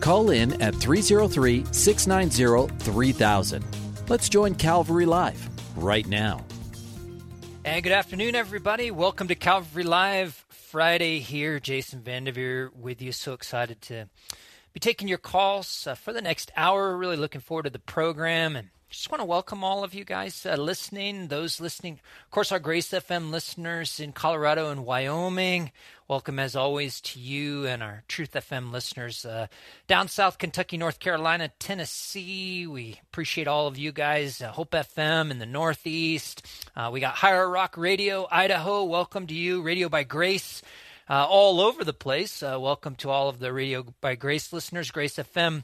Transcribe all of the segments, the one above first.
Call in at 303 690 3000. Let's join Calvary Live right now. And good afternoon, everybody. Welcome to Calvary Live Friday here. Jason Vandeveer with you. So excited to be taking your calls uh, for the next hour. Really looking forward to the program and just want to welcome all of you guys uh, listening, those listening, of course, our Grace FM listeners in Colorado and Wyoming. Welcome, as always, to you and our Truth FM listeners uh, down south, Kentucky, North Carolina, Tennessee. We appreciate all of you guys. Uh, Hope FM in the Northeast. Uh, we got Higher Rock Radio, Idaho. Welcome to you, Radio by Grace. Uh, all over the place. Uh, welcome to all of the Radio by Grace listeners, Grace FM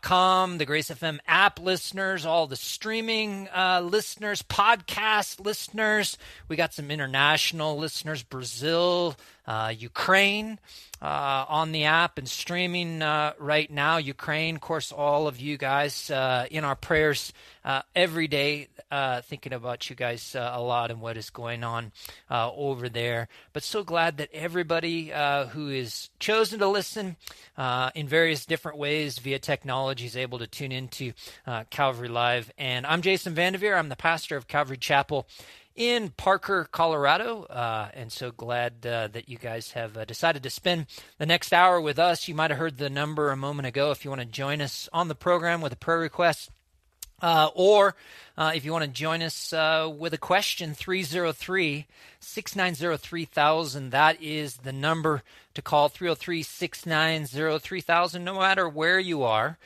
com, the Grace FM app listeners, all the streaming uh, listeners, podcast listeners. We got some international listeners, Brazil, uh, Ukraine uh, on the app and streaming uh, right now. Ukraine, of course, all of you guys uh, in our prayers uh, every day, thinking about you guys a lot and what is going on over there. But so glad that everybody who is chosen to listen in various different ways via technology is able to tune into Calvary Live. And I'm Jason Vandeveer. I'm the pastor of Calvary Chapel in Parker, Colorado. Uh, and so glad uh, that you guys have uh, decided to spend the next hour with us. You might have heard the number a moment ago if you want to join us on the program with a prayer request. Uh, or uh, if you want to join us uh, with a question, 303 690 3000. That is the number to call 303 690 3000. No matter where you are,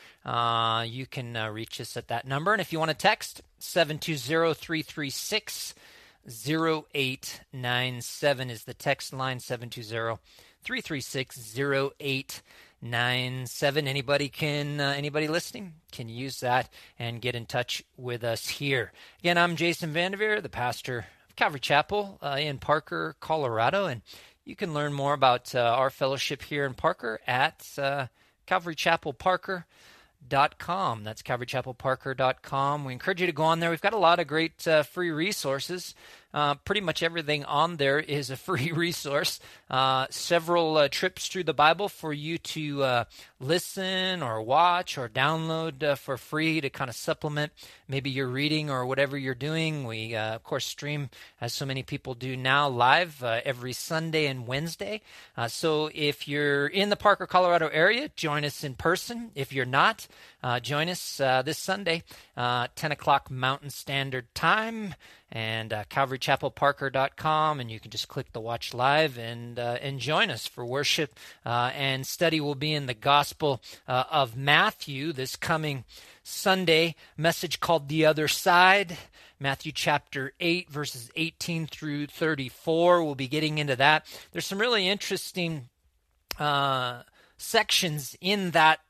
you can reach us at that number. And if you want to text, 720 336 0897 is the text line 720 336 0897. Anybody can, uh, anybody listening can use that and get in touch with us here. Again, I'm Jason Vandeveer, the pastor of Calvary Chapel uh, in Parker, Colorado. And you can learn more about uh, our fellowship here in Parker at uh, Calvary Chapel Parker com. That's calvarychapelparker.com. We encourage you to go on there. We've got a lot of great uh, free resources uh, pretty much everything on there is a free resource. Uh, several uh, trips through the Bible for you to uh, listen or watch or download uh, for free to kind of supplement maybe your reading or whatever you're doing. We, of course, stream, as so many people do now, live every Sunday and Wednesday. so if you're in the Parker, Colorado area, join us in person. If you're not, join us this Sunday, 10 o'clock Mountain Standard Time and uh, calvarychapelparker.com and you can just click the watch live and uh, and join us for worship uh, and study will be in the gospel uh, of matthew this coming sunday. Message called the other side matthew chapter 8 verses 18 through 34 we'll be getting into that. There's some really interesting uh, sections in that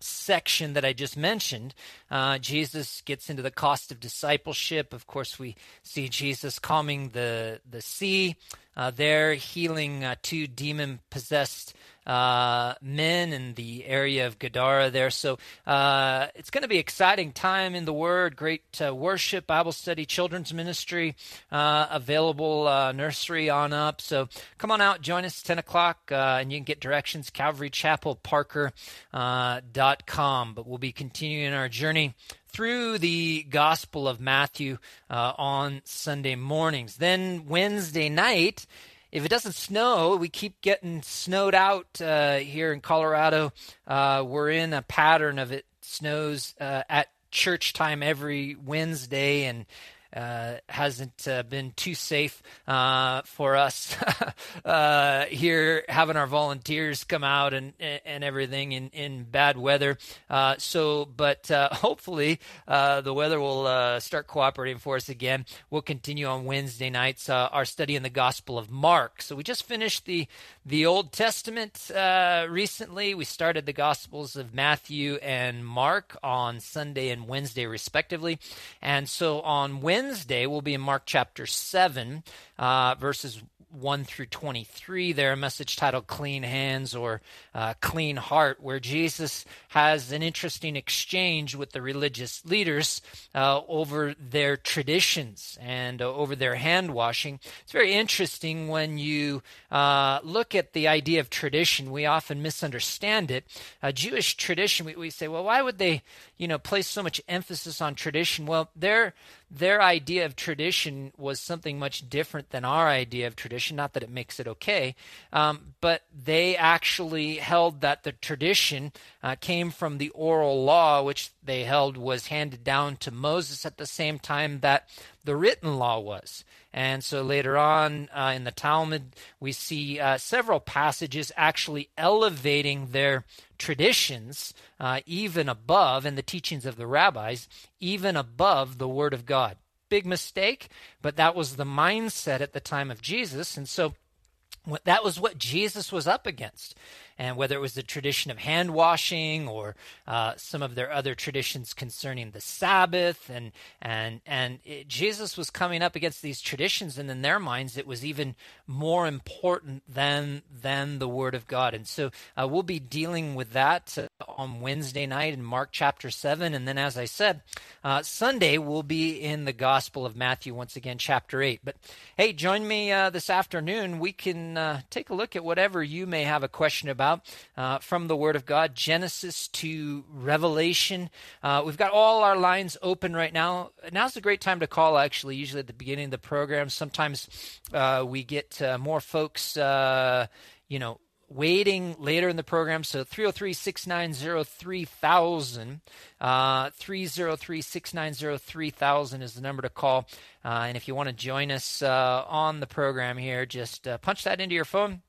section that I just mentioned, uh, Jesus gets into the cost of discipleship. Of course, we see Jesus calming the the sea uh, there, healing uh, two demon possessed uh, men in the area of Gadara there. So uh, it's going to be exciting time in the Word. Great uh, worship, Bible study, children's ministry uh, available, uh, nursery on up. So come on out, join us 10 o'clock, and you can get directions CalvaryChapelParker.com. But we'll be continuing our journey through the Gospel of Matthew uh, on Sunday mornings. Then Wednesday night if it doesn't snow, we keep getting snowed out uh, here in Colorado. Uh, we're in a pattern of it snows uh, at church time every Wednesday, and uh, hasn't uh, been too safe uh, for us uh, here, having our volunteers come out and and everything in, in bad weather. Uh, so, but uh, hopefully the weather will start cooperating for us again. We'll continue on Wednesday nights our study in the Gospel of Mark. So we just finished the the Old Testament recently. We started the Gospels of Matthew and Mark on Sunday and Wednesday, respectively, and so on Wednesday. Wednesday, we'll be in Mark chapter 7, uh, verses 1 through 23 there, a message titled Clean Hands or uh, Clean Heart, where Jesus has an interesting exchange with the religious leaders uh, over their traditions and uh, over their hand washing. It's very interesting when you uh, look at the idea of tradition. We often misunderstand it. A Jewish tradition, we, we say, well, why would they, you know, place so much emphasis on tradition? Well, their their idea of tradition was something much different than our idea of tradition. Not that it makes it okay, um, but they actually held that the tradition uh, came from the oral law, which they held was handed down to Moses at the same time that the written law was. And so later on uh, in the Talmud, we see uh, several passages actually elevating their traditions uh, even above, and the teachings of the rabbis, even above the Word of God. Big mistake, but that was the mindset at the time of Jesus. And so that was what Jesus was up against and whether it was the tradition of hand washing or uh, some of their other traditions concerning the Sabbath, and and and it, Jesus was coming up against these traditions, and in their minds, it was even more important than than the Word of God. And so uh, we'll be dealing with that uh, on Wednesday night in Mark chapter seven, and then, as I said, uh, Sunday we'll be in the Gospel of Matthew once again, chapter eight. But hey, join me uh, this afternoon. We can uh, take a look at whatever you may have a question about about uh, from the Word of God, Genesis to Revelation. Uh, we've got all our lines open right now. Now's a great time to call, actually, usually at the beginning of the program. Sometimes uh, we get uh, more folks, uh, you know, waiting later in the program. So 303 690 3000. Uh, 303 690 3000 is the number to call. Uh, and if you want to join us uh, on the program here, just uh, punch that into your phone.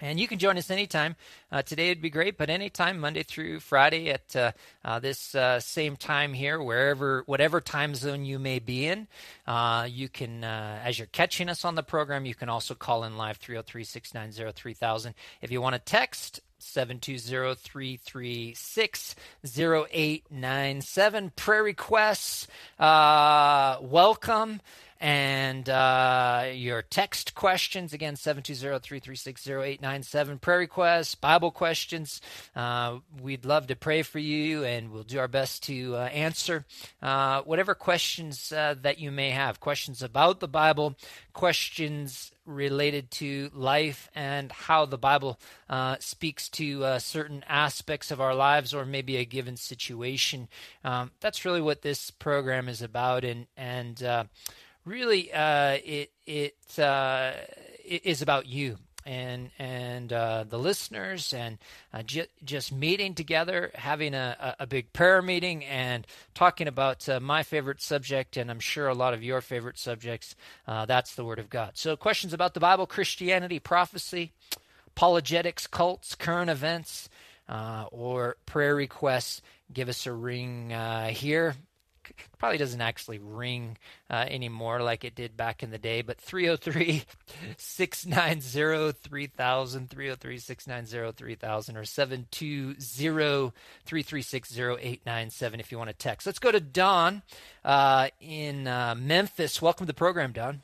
And you can join us anytime. Uh, today would be great, but anytime, Monday through Friday at uh, uh, this uh, same time here, wherever, whatever time zone you may be in, uh, you can, uh, as you're catching us on the program, you can also call in live 303 690 3000. If you want to text, 720-336-0897 prayer requests welcome and uh, your text questions again 720-336-0897 prayer requests bible questions. Uh, we'd love to pray for you and we'll do our best to uh, answer uh, whatever questions uh, that you may have. Questions about the bible questions related to life and how the bible uh, speaks to certain aspects of our lives or maybe a given situation. Um, that's really what this program is about. And and really uh, it it, uh, it is about you and and uh, the listeners and uh, just meeting together, having a, a, big prayer meeting, and talking about uh, my favorite subject, and I'm sure a lot of your favorite subjects. Uh, that's the Word of God. So, questions about the Bible, Christianity, prophecy, apologetics, cults, current events, uh, or prayer requests. Give us a ring uh, here probably doesn't actually ring uh, anymore like it did back in the day, but 303 690 3000, 303 690 3000, or 720 336 0897 if you want to text. Let's go to Don uh, in uh, Memphis. Welcome to the program, Don.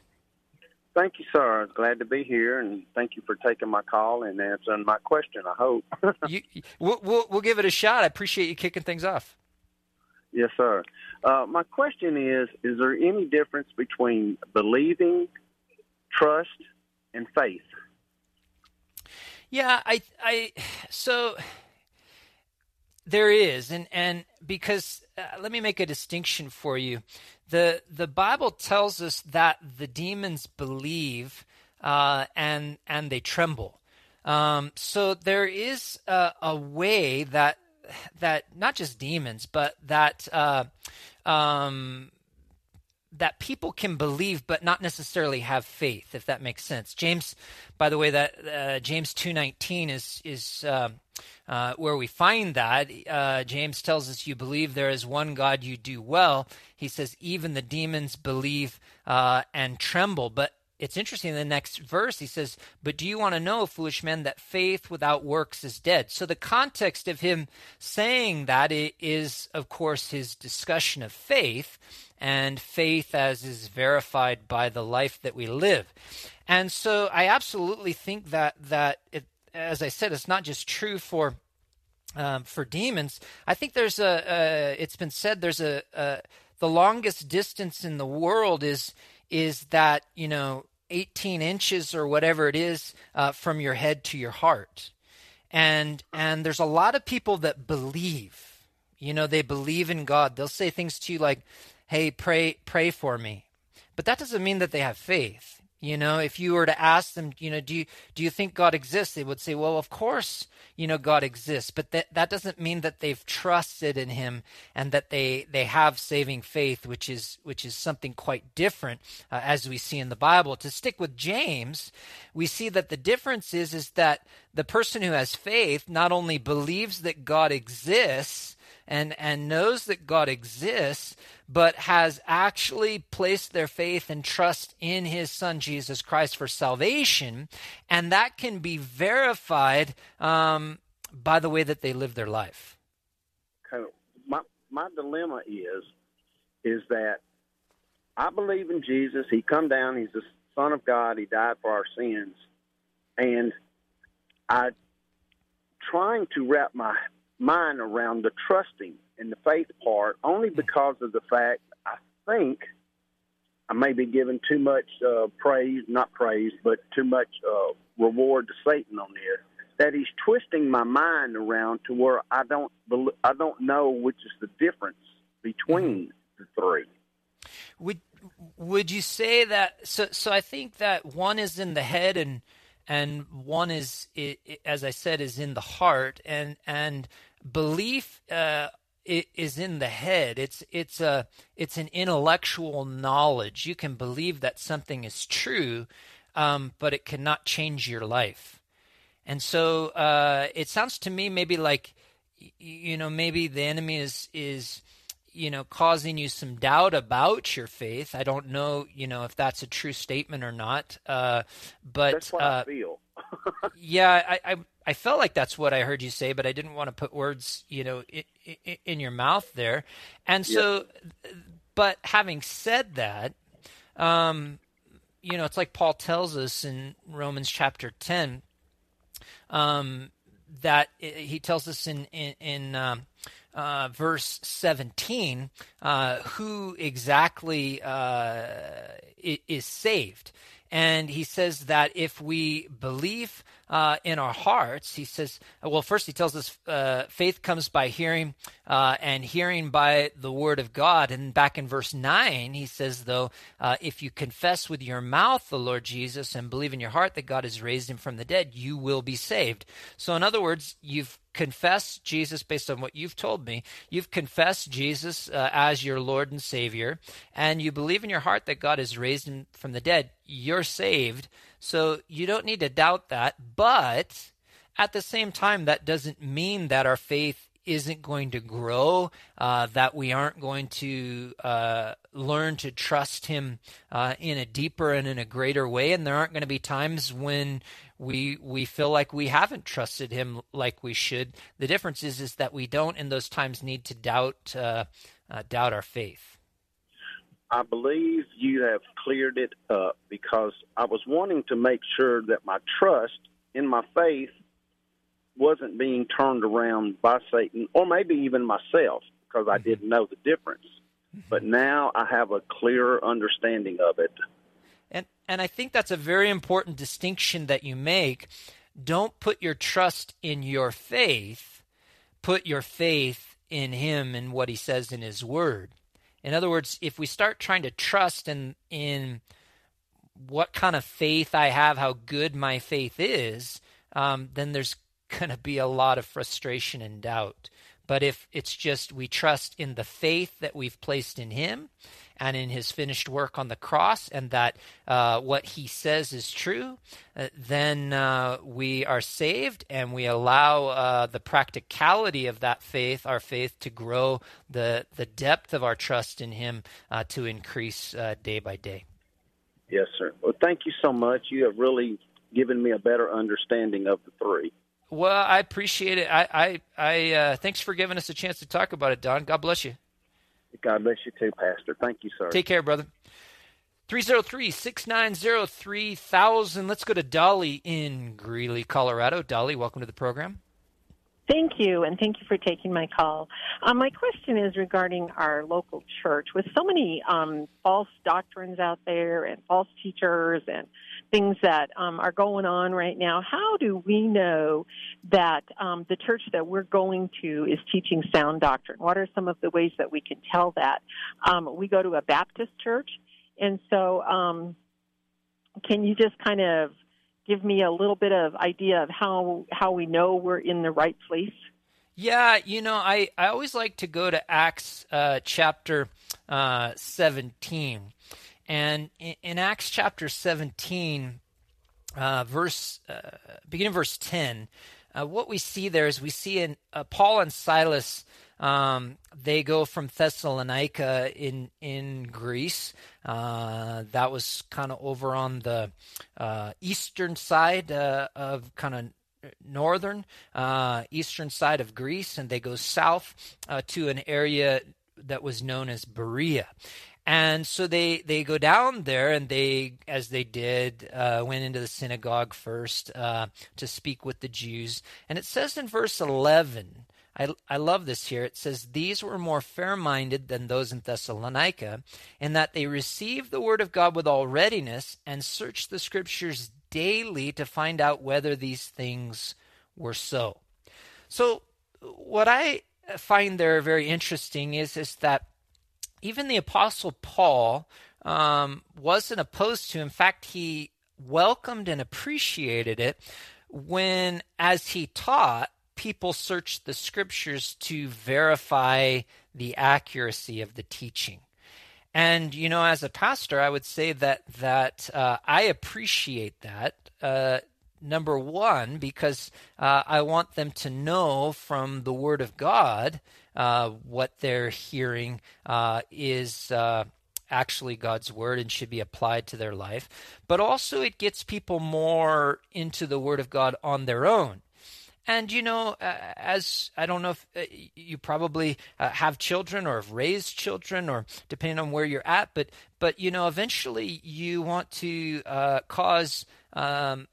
Thank you, sir. Glad to be here, and thank you for taking my call and answering my question. I hope you, we'll, we'll, we'll give it a shot. I appreciate you kicking things off. Yes, sir. Uh, my question is: Is there any difference between believing, trust, and faith? Yeah, I, I, so there is, and and because uh, let me make a distinction for you. the The Bible tells us that the demons believe uh, and and they tremble. Um, so there is a, a way that that not just demons, but that uh, um, that people can believe but not necessarily have faith, if that makes sense. James, by the way, that uh, James two nineteen is is uh, uh, where we find that. Uh, James tells us, "You believe there is one God, you do well." He says, "Even the demons believe uh, and tremble." But it's interesting in the next verse he says but do you want to know foolish men that faith without works is dead so the context of him saying that is of course his discussion of faith and faith as is verified by the life that we live. And so I absolutely think that that it, as I said, it's not just true for um, for demons. I think there's a, it's been said there's a, a the longest distance in the world is is that you know 18 inches or whatever it is uh, from your head to your heart and and there's a lot of people that believe you know they believe in god they'll say things to you like hey, pray, pray for me. But that doesn't mean that they have faith. You know, if you were to ask them, you know, do you do you think God exists? They would say, well, of course, you know, God exists. But that that doesn't mean that they've trusted in Him and that they they have saving faith, which is which is something quite different, uh, as we see in the Bible. To stick with James, we see that the difference is is that the person who has faith not only believes that God exists and and knows that God exists, but has actually placed their faith and trust in his son Jesus Christ for salvation, and that can be verified um, by the way that they live their life. Okay. My my dilemma is is that I believe in Jesus. He come down. He's the Son of God. He died for our sins, and I trying to wrap my mind around the trusting and the faith part only because of the fact I think I may be giving too much uh, praise, not praise, but too much uh, reward to Satan on there. That he's twisting my mind around to where I don't I don't know which is the difference between mm-hmm. the three. Would would you say that? So so I think that one is in the head and and one is, as I said, is in the heart, and and belief uh, is in the head. It's it's a it's an intellectual knowledge. You can believe that something is true, um, but it cannot change your life. And so uh, it sounds to me maybe like you know maybe the enemy is is you know causing you some doubt about your faith. I don't know you know if that's a true statement or not. Uh, but that's what uh, I feel. yeah, I, I, I felt like that's what I heard you say, but I didn't want to put words you know in, in your mouth there. And so, but having said that, um, you know, it's like Paul tells us in Romans chapter ten. Um, that he tells us in in, in um, uh, verse 17 uh, who exactly uh, is saved. And he says that if we believe uh, in our hearts, he says, well, first he tells us uh, faith comes by hearing, uh, and hearing by the word of God. And back in verse 9, he says, though, uh, if you confess with your mouth the Lord Jesus and believe in your heart that God has raised him from the dead, you will be saved. So, in other words, you've confessed Jesus based on what you've told me. You've confessed Jesus uh, as your Lord and Savior, and you believe in your heart that God has raised him from the dead. You're saved. So you don't need to doubt that. But at the same time, that doesn't mean that our faith isn't going to grow, uh, that we aren't going to uh, learn to trust Him uh, in a deeper and in a greater way. And there aren't going to be times when we we feel like we haven't trusted Him like we should. The difference is is that we don't in those times need to doubt uh, uh, doubt our faith. I believe you have cleared it up because I was wanting to make sure that my trust in my faith wasn't being turned around by Satan or maybe even myself because I mm-hmm. didn't know the difference. Mm-hmm. But now I have a clearer understanding of it. And and I think that's a very important distinction that you make. Don't put your trust in your faith, put your faith in him and what he says in his word. In other words, if we start trying to trust in in what kind of faith I have, how good my faith is, um, then there's going to be a lot of frustration and doubt. But if it's just we trust in the faith that we've placed in Him and in His finished work on the cross, and that uh, what He says is true, uh, then uh, we are saved and we allow uh, the practicality of that faith, our faith, to grow, the, the depth of our trust in Him uh, to increase uh, day by day. Yes, sir. Well, thank you so much. You have really given me a better understanding of the three. Well, I appreciate it. I, I, I uh, thanks for giving us a chance to talk about it, Don. God bless you. God bless you too, Pastor. Thank you, sir. Take care, brother. 303 690 3000. Let's go to Dolly in Greeley, Colorado. Dolly, welcome to the program. Thank you, and thank you for taking my call. Um, my question is regarding our local church. With so many um, false doctrines out there and false teachers and things that um, are going on right now, how do we know that um, the church that we're going to is teaching sound doctrine? What are some of the ways that we can tell that? Um, we go to a Baptist church, and so um, can you just kind of give me a little bit of idea of how how we know we're in the right place? Yeah, you know, I, I always like to go to Acts uh, chapter uh, 17. And in, in, Acts chapter 17, uh, verse uh, beginning verse 10, uh, what we see there is we see in uh, Paul and Silas um, they go from Thessalonica in in Greece. Uh, that was kind of over on the uh, eastern side uh, of kind of northern uh, eastern side of Greece, and they go south uh, to an area that was known as Berea. And so they, they go down there, and they, as they did, uh, went into the synagogue first uh, to speak with the Jews. And it says in verse 11 I, I love this here. It says, These were more fair minded than those in Thessalonica, in that they received the word of God with all readiness and searched the scriptures daily to find out whether these things were so. So, what I find there very interesting is, is that even the Apostle Paul um, wasn't opposed to, in fact, he welcomed and appreciated it when, as he taught, people searched the scriptures to verify the accuracy of the teaching. And you know, as a pastor, I would say that that uh, I appreciate that. Uh, number one, because uh, I want them to know from the Word of God uh, what they're hearing uh, is uh, actually God's word and should be applied to their life. But also, it gets people more into the word of God on their own. And you know, as I don't know if uh, you probably uh, have children or have raised children, or depending on where you're at, but but you know, eventually you want to cause um,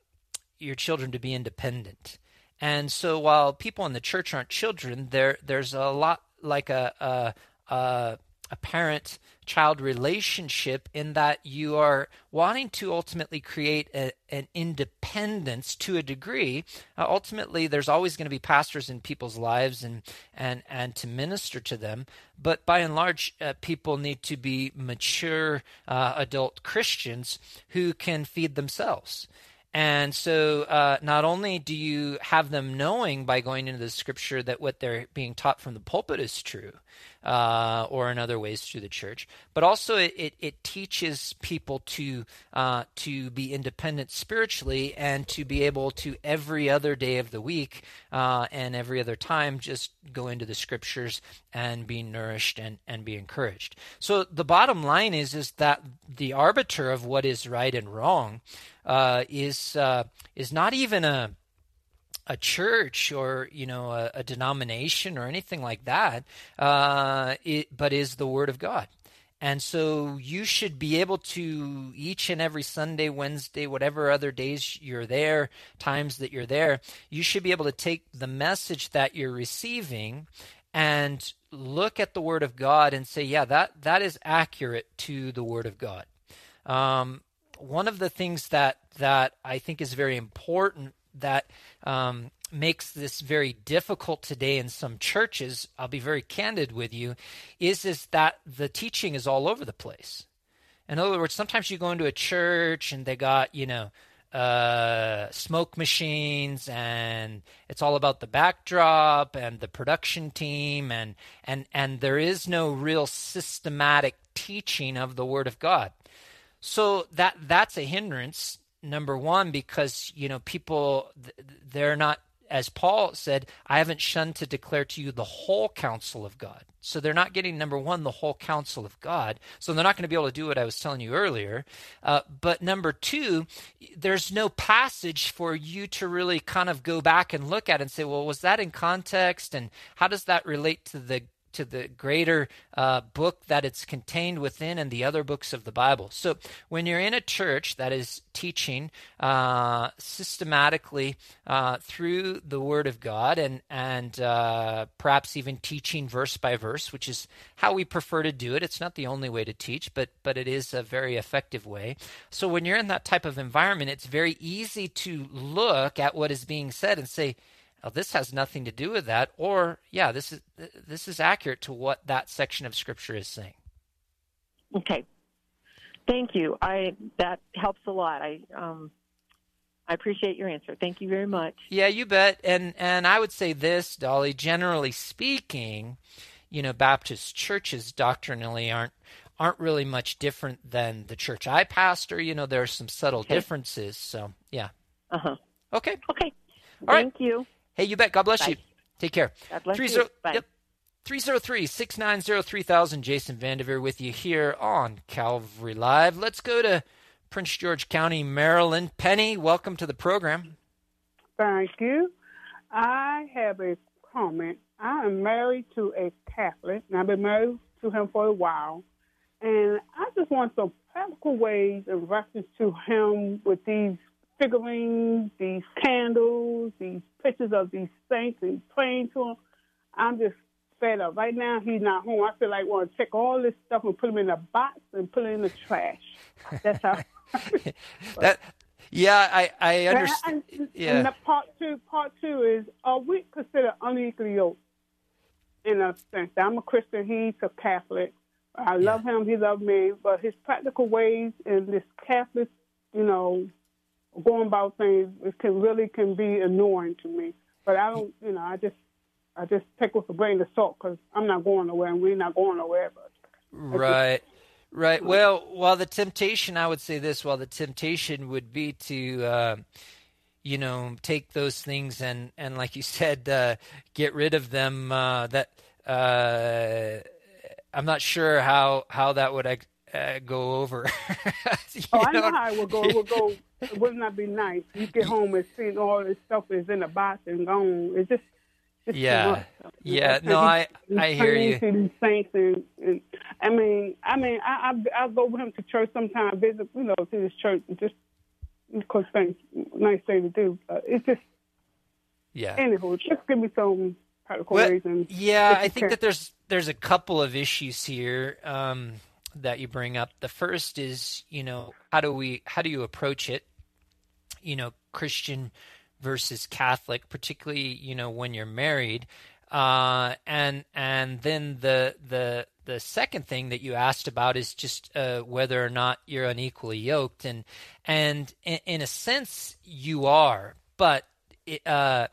your children to be independent. And so, while people in the church aren't children, there there's a lot like a, a, a a parent child relationship in that you are wanting to ultimately create a, an independence to a degree. Uh, ultimately, there's always going to be pastors in people's lives and, and, and to minister to them. But by and large, uh, people need to be mature uh, adult Christians who can feed themselves. And so, uh, not only do you have them knowing by going into the scripture that what they're being taught from the pulpit is true, uh, or in other ways through the church. But also, it, it, it teaches people to uh, to be independent spiritually and to be able to every other day of the week uh, and every other time just go into the scriptures and be nourished and, and be encouraged. So the bottom line is is that the arbiter of what is right and wrong uh, is uh, is not even a a church or you know a, a denomination or anything like that, uh, it, but is the Word of God. And so you should be able to each and every Sunday, Wednesday, whatever other days you're there, times that you're there, you should be able to take the message that you're receiving and look at the Word of God and say, yeah, that that is accurate to the Word of God. Um, one of the things that that I think is very important that um, makes this very difficult today in some churches, I'll be very candid with you, is is that the teaching is all over the place. In other words, sometimes you go into a church and they got, you know, uh, smoke machines and it's all about the backdrop and the production team and and and there is no real systematic teaching of the word of God. So that that's a hindrance number 1 because you know people they're not as Paul said, I haven't shunned to declare to you the whole counsel of God. So they're not getting, number one, the whole counsel of God. So they're not going to be able to do what I was telling you earlier. Uh, but number two, there's no passage for you to really kind of go back and look at and say, well, was that in context? And how does that relate to the to the greater uh, book that it's contained within and the other books of the Bible. So when you're in a church that is teaching uh, systematically uh, through the Word of God and and uh, perhaps even teaching verse by verse, which is how we prefer to do it. It's not the only way to teach, but but it is a very effective way. So when you're in that type of environment, it's very easy to look at what is being said and say Oh, this has nothing to do with that, or yeah, this is this is accurate to what that section of scripture is saying. Okay, thank you. I that helps a lot. I um, I appreciate your answer. Thank you very much. Yeah, you bet. And and I would say this, Dolly. Generally speaking, you know, Baptist churches doctrinally aren't aren't really much different than the church I pastor. You know, there are some subtle okay. differences. So yeah. Uh huh. Okay. Okay. All Thank right. you. Hey, you bet. God bless Bye. you. Take care. God bless Three you. Bye. Yep. 303 690 3000. Jason Vandeveer with you here on Calvary Live. Let's go to Prince George County, Maryland. Penny, welcome to the program. Thank you. I have a comment. I am married to a Catholic, and I've been married to him for a while. And I just want some practical ways in reference to him with these figurines, these candles, these pictures of these saints and praying to them. I'm just fed up. Right now, he's not home. I feel like I want to take all this stuff and put them in a box and put it in the trash. That's how. that. Yeah, I I understand. And, and, yeah. And part two, part two is: Are we considered unequally yoked? In a sense, I'm a Christian. He's a Catholic. I love yeah. him. He loves me. But his practical ways and this Catholic, you know, going about things it can really can be annoying to me. But I don't, you know, I just I just take with a grain of salt because I'm not going nowhere and we're not going nowhere. But right. Right. Well, while the temptation, I would say this: while the temptation would be to, uh, you know, take those things and and like you said, uh, get rid of them. Uh, that uh, I'm not sure how how that would uh, go over. oh, I know how it will go. It will go. It would not that be nice. You get home and see all this stuff is in a box and gone. It's just. It's yeah, yeah. No, I I hear you. these saints and, and I mean, I mean, I I I go with him to church sometimes. Visit, you know, to this church. Just because things nice thing to do. Uh, it's just. Yeah. Anywho, just give me some practical well, reasons. Yeah, I think that there's there's a couple of issues here. Um, that you bring up. The first is, you know, how do we how do you approach it? You know, Christian versus Catholic, particularly, you know, when you're married. Uh, and and then the the the second thing that you asked about is just uh, whether or not you're unequally yoked, and and in, a sense you are, but it, uh,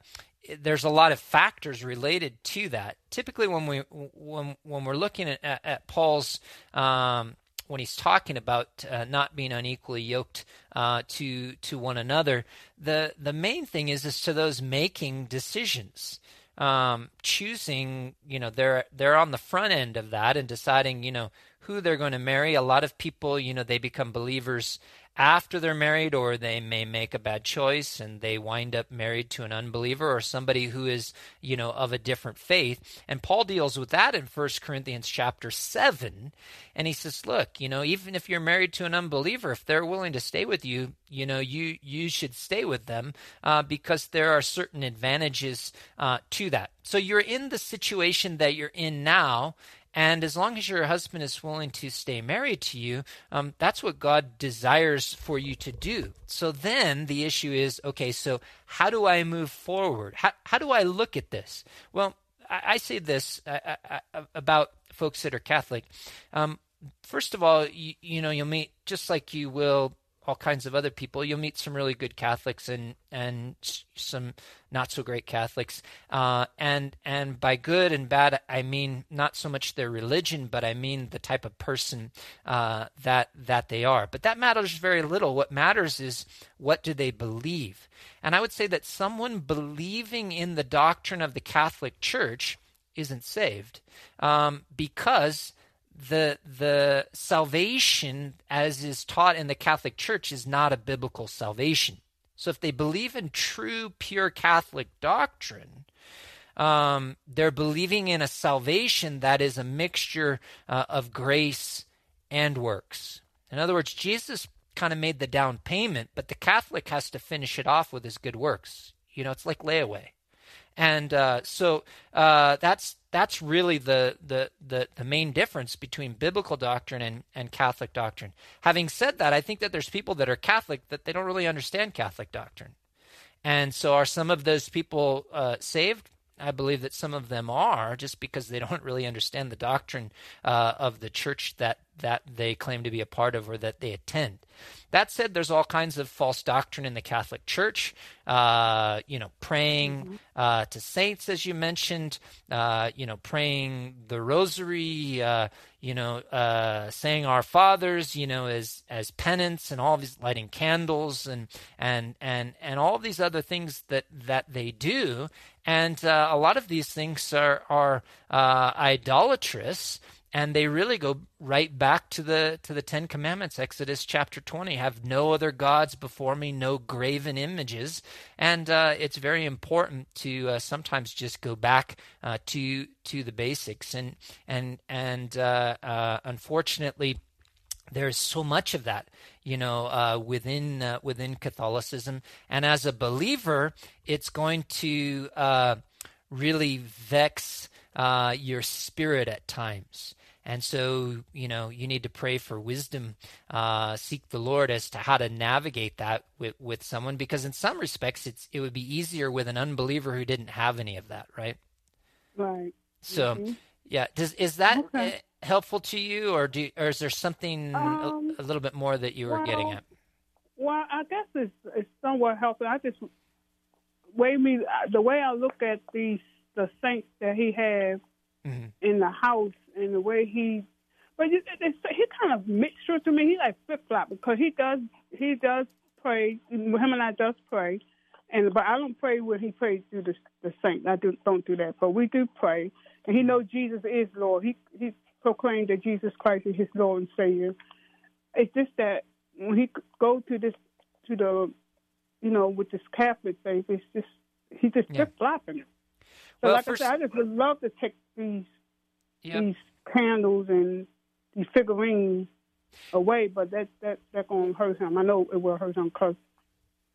there's a lot of factors related to that. Typically, when we when when we're looking at, at Paul's um, when he's talking about uh, not being unequally yoked uh, to to one another, the the main thing is is to those making decisions, um, choosing. You know, they're they're on the front end of that and deciding. You know who they're going to marry. A lot of people, you know, they become believers after they're married, or they may make a bad choice and they wind up married to an unbeliever or somebody who is, you know, of a different faith. And Paul deals with that in 1 Corinthians chapter 7. And he says, look, you know, even if you're married to an unbeliever, if they're willing to stay with you, you know, you, you should stay with them uh, because there are certain advantages uh, to that. So you're in the situation that you're in now, and as long as your husband is willing to stay married to you, um, that's what God desires for you to do. So then the issue is okay, so how do I move forward? How, how do I look at this? Well, I, I say this I, I, about folks that are Catholic. Um, first of all, you, you know, you'll meet just like you will all kinds of other people. You'll meet some really good Catholics and and some not so great Catholics. Uh, and and by good and bad, I mean not so much their religion, but I mean the type of person uh, that that they are. But that matters very little. What matters is what do they believe. And I would say that someone believing in the doctrine of the Catholic Church isn't saved um, because the the salvation as is taught in the Catholic Church is not a biblical salvation. So if they believe in true pure Catholic doctrine, um, they're believing in a salvation that is a mixture uh, of grace and works. In other words, Jesus kind of made the down payment, but the Catholic has to finish it off with his good works. You know, it's like layaway. And uh, so uh, that's that's really the, the, the, the, main difference between biblical doctrine and, and Catholic doctrine. Having said that, I think that there's people that are Catholic that they don't really understand Catholic doctrine. And so are some of those people uh, saved? I believe that some of them are just because they don't really understand the doctrine uh, of the church that that they claim to be a part of or that they attend. That said, there's all kinds of false doctrine in the Catholic Church. Uh, you know, praying mm-hmm. uh, to saints, as you mentioned. Uh, you know, praying the Rosary. Uh, you know, uh, saying Our Fathers. You know, as as penance and all these lighting candles and and and and all these other things that that they do. And uh, a lot of these things are are idolatrous and they really go right back to the to the 10 commandments. Exodus chapter 20 have no other gods before me no graven images. And uh, it's very important to uh, sometimes just go back uh, to to the basics. And and and uh, unfortunately there's so much of that, you know, uh, within uh, within Catholicism, and as a believer, it's going to uh, really vex uh, your spirit at times. And so, you know, you need to pray for wisdom, uh, seek the Lord as to how to navigate that with, with someone, because in some respects, it's it would be easier with an unbeliever who didn't have any of that, right? Right. So, mm-hmm. yeah, does is that okay. Helpful to you, or do or is there something um, a, a, little bit more that you were well, getting at? Well, I guess it's, it's somewhat helpful. I just way me the way I look at these the saints that he has mm-hmm. in the house and the way he, but it, it, he kind of mixture to me. He like flip flop because he does he does pray. Him and I does pray, and but I don't pray when he prays through the the saint. I do don't do that, but we do pray, and he knows Jesus is Lord. He he proclaimed that Jesus Christ is his Lord and Savior. It's just that when he go to this to the, you know, with this Catholic faith, it's just he just yeah. flip flopping. So well, like first... I said, I just would love to take these yep. these candles and these figurines away, but that that that gonna hurt him. I know it will hurt him because.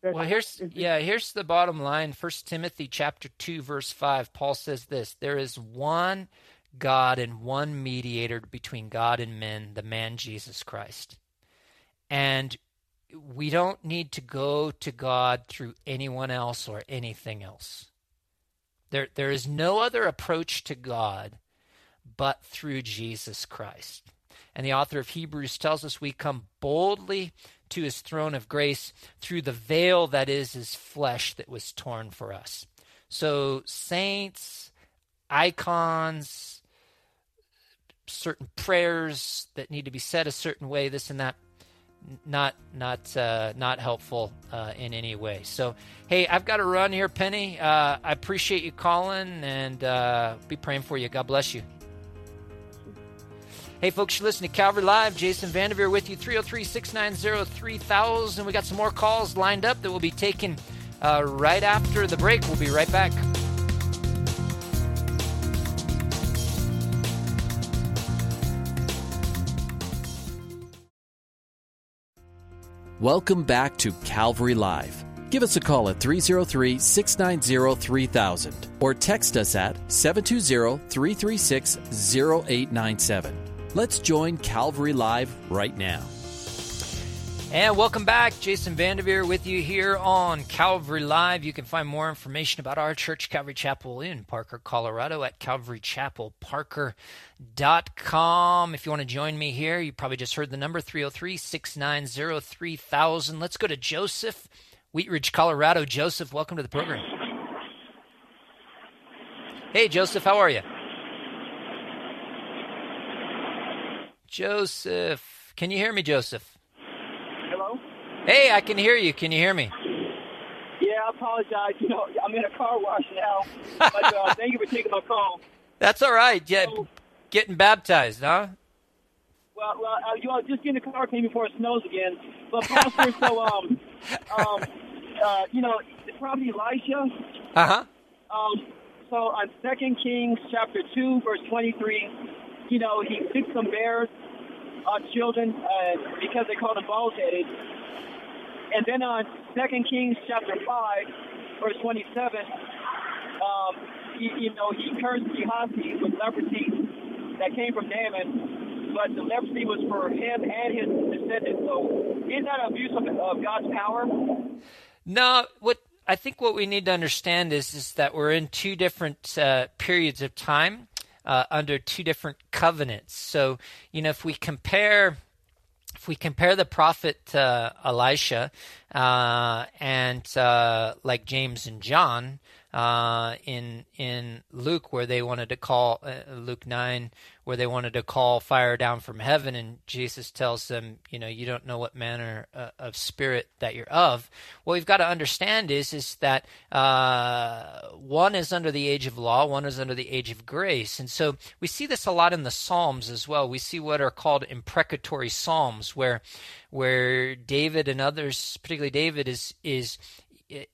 Well, here's yeah, here's the bottom line. First Timothy chapter two, verse five. Paul says this: There is one God and one mediator between God and men, the man Jesus Christ. And we don't need to go to God through anyone else or anything else. There, there is no other approach to God but through Jesus Christ. And the author of Hebrews tells us we come boldly to his throne of grace through the veil that is his flesh that was torn for us. So, saints, icons, certain prayers that need to be said a certain way, this and that, not not uh, not helpful uh, in any way. So, hey, I've got to run here, Penny. Uh, I appreciate you calling and uh, be praying for you. God bless you. Hey, folks, you're listening to Calvary Live. Jason Vandeveer with you, 303 690 3000. We got some more calls lined up that we'll be taking uh, right after the break. We'll be right back. Welcome back to Calvary Live. Give us a call at 303 690 3000 or text us at 720 336 0897. Let's join Calvary Live right now. And welcome back. Jason Vandeveer with you here on Calvary Live. You can find more information about our church, Calvary Chapel in Parker, Colorado at calvarychapelparker.com. If you want to join me here, you probably just heard the number 303 690 3000. Let's go to Joseph, Wheat Ridge, Colorado. Joseph, welcome to the program. Hey, Joseph, how are you? Joseph, can you hear me, Joseph? Hey, I can hear you. Can you hear me? Yeah, I apologize. You know, I'm in a car wash now. But uh, thank you for taking my call. That's all right. Yeah, So- getting baptized, huh? Well, well uh, you know, just get in the car came before it snows again. But Pastor, so um, um, uh, you know, prophet Elisha. Uh huh. Um, so on Second Kings chapter two, verse twenty-three, you know, he took some bears, uh, children, uh, because they called them bald-headed. And then on Second Kings chapter five, verse twenty-seven, um, he, you know, he cursed Gehazi with leprosy that came from Naaman, but the leprosy was for him and his descendants. So, is that abuse of, of God's power? No, what I think what we need to understand is is that we're in two different uh, periods of time uh, under two different covenants. So you know, if we compare. If we compare the prophet uh, Elisha uh, and uh, like James and John uh, in in Luke, where they wanted to call uh, Luke nine, where they wanted to call fire down from heaven, and Jesus tells them, you know, you don't know what manner uh, of spirit that you're of. What we've got to understand is is that uh, one is under the age of law, one is under the age of grace, and so we see this a lot in the Psalms as well. We see what are called imprecatory psalms, where where David and others, particularly David, is is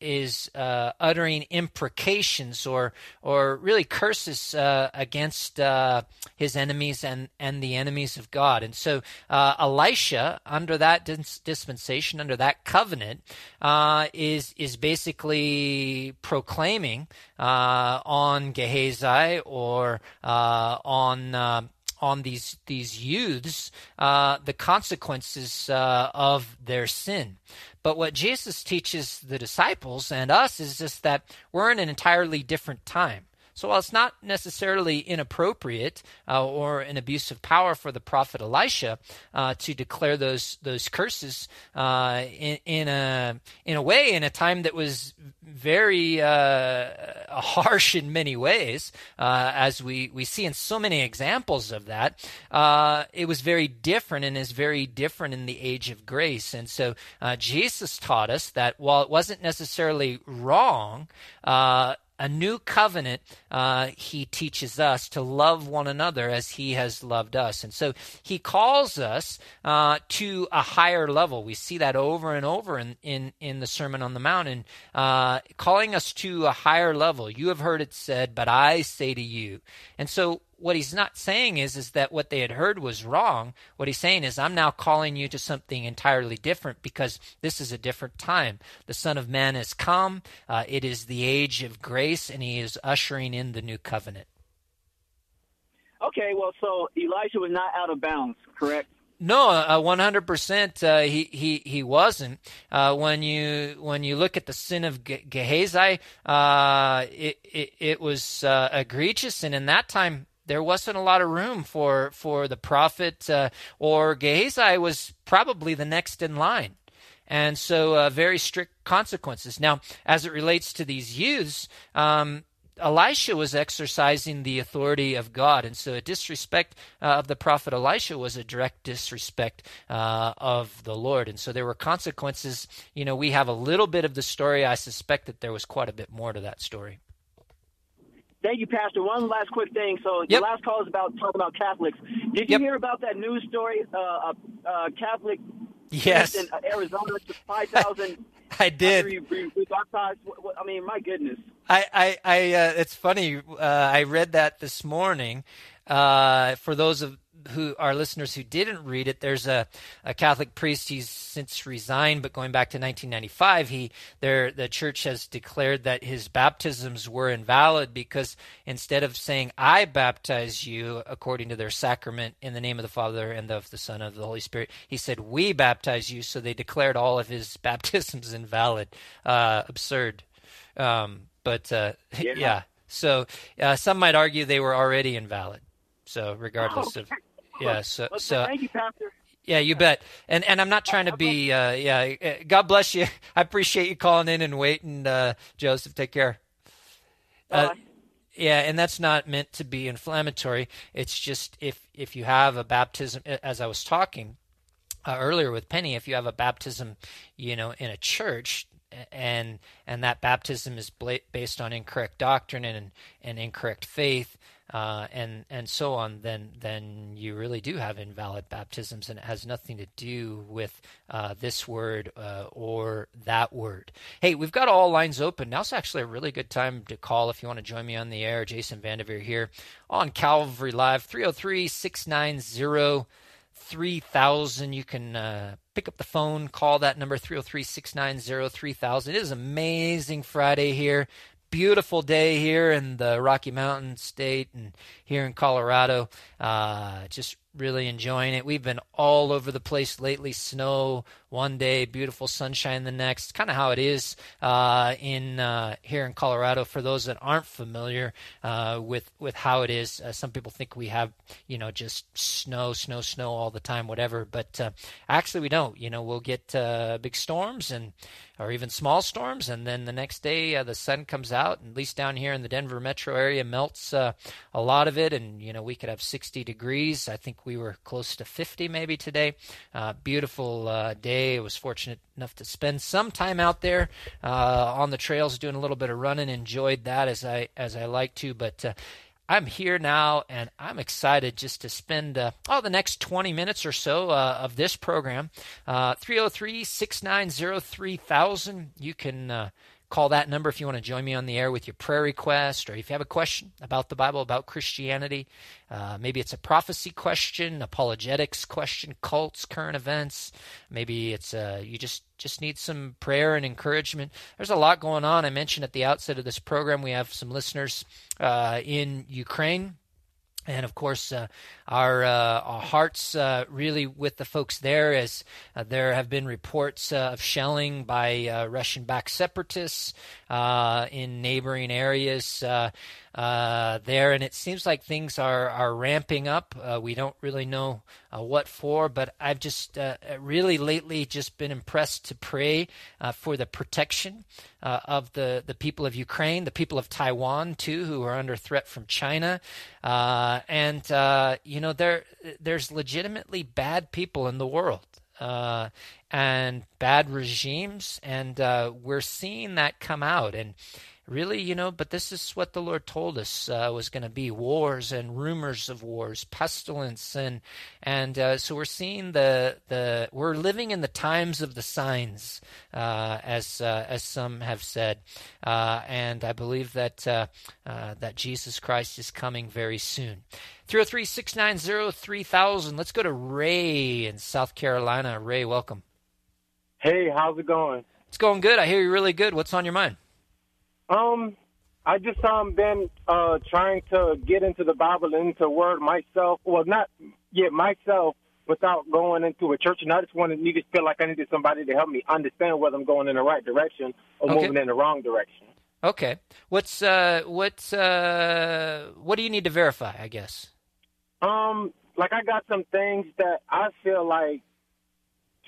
is uh, uttering imprecations or or really curses uh, against uh, his enemies and and the enemies of God. And so uh, Elisha, under that dis- dispensation, under that covenant, uh, is is basically proclaiming uh, on Gehazi or on on these these youths uh, the consequences uh, of their sin. But what Jesus teaches the disciples and us is just that we're in an entirely different time. So while it's not necessarily inappropriate uh, or an abuse of power for the prophet Elisha uh, to declare those those curses uh, in, in a in a way in a time that was very uh, harsh in many ways, uh, as we, we see in so many examples of that, uh, it was very different and is very different in the age of grace. And so Jesus taught us that while it wasn't necessarily wrong, a new covenant, uh, he teaches us to love one another as he has loved us. And so he calls us uh, to a higher level. We see that over and over in, in, in the Sermon on the Mount, and uh, calling us to a higher level. You have heard it said, but I say to you. And so what he's not saying is is that what they had heard was wrong. What he's saying is I'm now calling you to something entirely different because this is a different time. The Son of Man has come. Uh, it is the age of grace, and he is ushering in the new covenant. Okay, well, so Elijah was not out of bounds, correct? No, uh, one hundred percent. Uh, he he he wasn't. Uh, when you when you look at the sin of Ge- Gehazi, uh, it, it, it was uh, egregious, and in that time there wasn't a lot of room for for the prophet uh, or Gehazi was probably the next in line. And so, very strict consequences. Now, as it relates to these youths, um, Elisha was exercising the authority of God, and so a disrespect uh, of the prophet Elisha was a direct disrespect uh, of the Lord, and so there were consequences. You know, we have a little bit of the story. I suspect that there was quite a bit more to that story. Thank you, Pastor. One last quick thing. So Yep. the last call is about talking about Catholics. Did you Yep. hear about that news story? Uh, a, a Catholic Yes, in Arizona, five thousand. I did. Baptized. What- what- I mean, my goodness. I, I, I uh, it's funny. Uh, I read that this morning. Uh, for those of who our listeners who didn't read it, there's a, a Catholic priest. He's since resigned, but going back to 1995, he there the church has declared that his baptisms were invalid because instead of saying "I baptize you" according to their sacrament in the name of the Father and of the Son and of the Holy Spirit, he said "We baptize you." So they declared all of his baptisms invalid. Uh, absurd. Um, but uh, yeah. yeah. So uh, some might argue they were already invalid. So regardless oh, of yeah, so so thank you, Pastor. Yeah, you bet. And and I'm not trying to be uh, yeah. Uh, God bless you. I appreciate you calling in and waiting, uh, Joseph. Take care. Uh, yeah, and that's not meant to be inflammatory. It's just if if you have a baptism, as I was talking uh, earlier with Penny, if you have a baptism, you know, in a church, and and that baptism is based on incorrect doctrine and and incorrect faith, uh, and and so on, then then you really do have invalid baptisms, and it has nothing to do with uh, this word uh, or that word. Hey, we've got all lines open. Now's actually a really good time to call if you want to join me on the air. Jason Vandeveer here on Calvary Live, 303 690 3000. You can uh, pick up the phone, call that number 303 690 3000. It is amazing Friday here beautiful day here in the Rocky Mountain State and here in Colorado. Uh, just really enjoying it. We've been all over the place lately. Snow one day, beautiful sunshine the next. Kind of how it is uh, in uh, here in Colorado. For those that aren't familiar uh, with with how it is, uh, some people think we have you know just snow, snow, snow all the time, whatever. But uh, actually, we don't. You know, we'll get uh, big storms and or even small storms, and then the next day the sun comes out, at least down here in the Denver metro area, melts a lot of it, and you know we could have 60 degrees. I think we were close to 50 maybe today. Uh, beautiful uh, day. I was fortunate enough to spend some time out there uh, on the trails, doing a little bit of running. Enjoyed that as I as I like to, but uh, I'm here now, and I'm excited just to spend uh, oh the next 20 minutes or so uh, of this program. Uh, 303 690 3000. You can uh, call that number if you want to join me on the air with your prayer request or if you have a question about the Bible, about Christianity. Uh, maybe it's a prophecy question, apologetics question, cults, current events. Maybe it's uh, you just just need some prayer and encouragement. There's a lot going on. I mentioned at the outset of this program we have some listeners uh, in Ukraine and of course, uh, our, uh, our, hearts uh, really with the folks there, as uh, there have been reports uh, of shelling by uh, Russian backed separatists in neighboring areas uh, there, and it seems like things are are ramping up. Uh, we don't really know uh, what for, but I've just uh, really lately just been impressed to pray uh, for the protection uh, of the the people of Ukraine, the people of Taiwan too, who are under threat from China, and you know there there's legitimately bad people in the world. and bad regimes, and we're seeing that come out. And really, you know, but this is what the Lord told us uh, was going to be wars and rumors of wars, pestilence, and and uh, so we're seeing the the we're living in the times of the signs, uh, as uh, as some have said, uh, and I believe that uh, that Jesus Christ is coming very soon. 303 690 3000. Let's go to Ray in South Carolina. Ray, welcome. Hey, how's it going? It's going good. I hear you're really good. What's on your mind? Um, I just um been uh trying to get into the Bible and into Word myself. Well, not yet myself without going into a church, and I just wanted to feel like I needed somebody to help me understand whether I'm going in the right direction or okay. moving in the wrong direction. Okay. What's uh what's uh what do you need to verify? I guess. Um, like I got some things that I feel like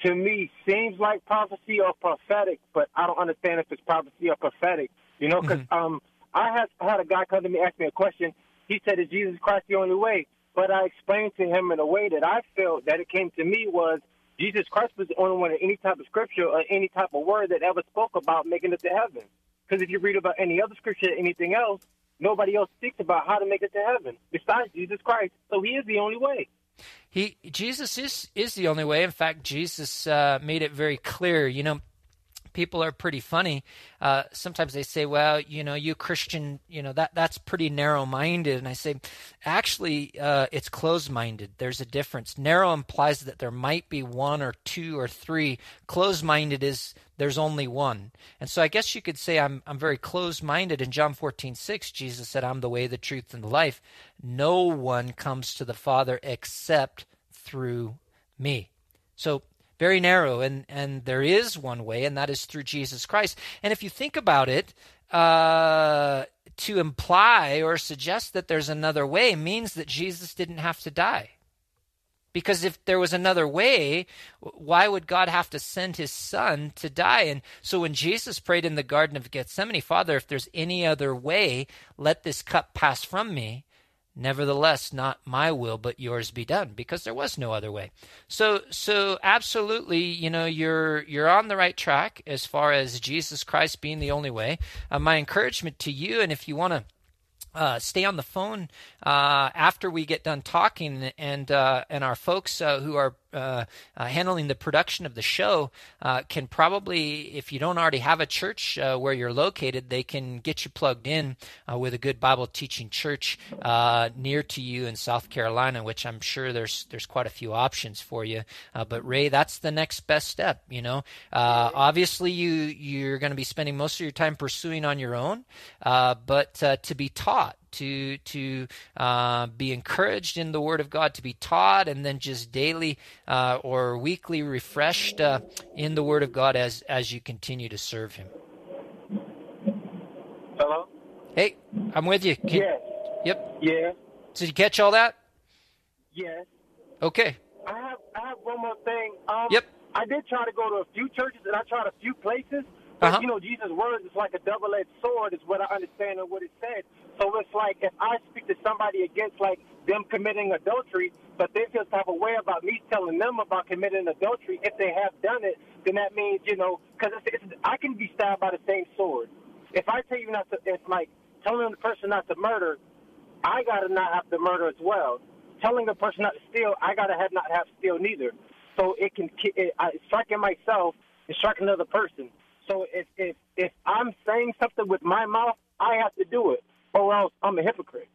to me seems like prophecy or prophetic, but I don't understand if it's prophecy or prophetic. You know, because mm-hmm. um, I had had a guy come to me ask me a question. He said, "Is Jesus Christ the only way?" But I explained to him in a way that I felt that it came to me was Jesus Christ was the only one in any type of scripture or any type of word that ever spoke about making it to heaven. Because if you read about any other scripture, or anything else, nobody else speaks about how to make it to heaven besides Jesus Christ. So He is the only way. He Jesus is is the only way. In fact, Jesus uh, made it very clear. You know, people are pretty funny. Uh, sometimes they say, "Well, you know, you Christian, you know that that's pretty narrow-minded," and I say, actually, uh, it's closed-minded. There's a difference. Narrow implies that there might be one or two or three. Closed-minded is there's only one. And so I guess you could say I'm I'm very closed-minded. In John 14:6, Jesus said, "I'm the way, the truth, and the life. No one comes to the Father except through me." So very narrow, and, and there is one way, and that is through Jesus Christ. And if you think about it, uh, to imply or suggest that there's another way means that Jesus didn't have to die. Because if there was another way, why would God have to send his son to die? And so when Jesus prayed in the Garden of Gethsemane, Father, if there's any other way, let this cup pass from me. Nevertheless, not my will, but yours be done, because there was no other way. So, so absolutely, you know, you're you're on the right track as far as Jesus Christ being the only way. Uh, my encouragement to you, and if you want to uh, stay on the phone uh, after we get done talking, and uh, and our folks uh, who are uh, uh, handling the production of the show uh, can probably, if you don't already have a church uh, where you're located, they can get you plugged in uh, with a good Bible teaching church near to you in South Carolina, which I'm sure there's there's quite a few options for you. but Ray, that's the next best step. You know, obviously you you're going to be spending most of your time pursuing on your own, but to be taught to to uh, be encouraged in the Word of God, to be taught, and then just daily uh, or weekly refreshed uh, in the Word of God as as you continue to serve Him. Hello. Hey, I'm with you. Can, yes. Yep. Yeah. Did you catch all that? Yes. Okay. I have I have one more thing. Um, yep. I did try to go to a few churches and I tried a few places. But uh-huh. you know, Jesus' words is like a double-edged sword, is what I understand of what it said. So it's like if I speak to somebody against like them committing adultery, but they feel type of way about me telling them about committing adultery, if they have done it, then that means you know, because it's, it's, I can be stabbed by the same sword. If I tell you not to, it's like telling the person not to murder, I gotta not have to murder as well. Telling the person not to steal, I gotta have not have steal neither. So it can it, I, striking myself and striking another person. So if if if I'm saying something with my mouth, I have to do it or else I'm a hypocrite.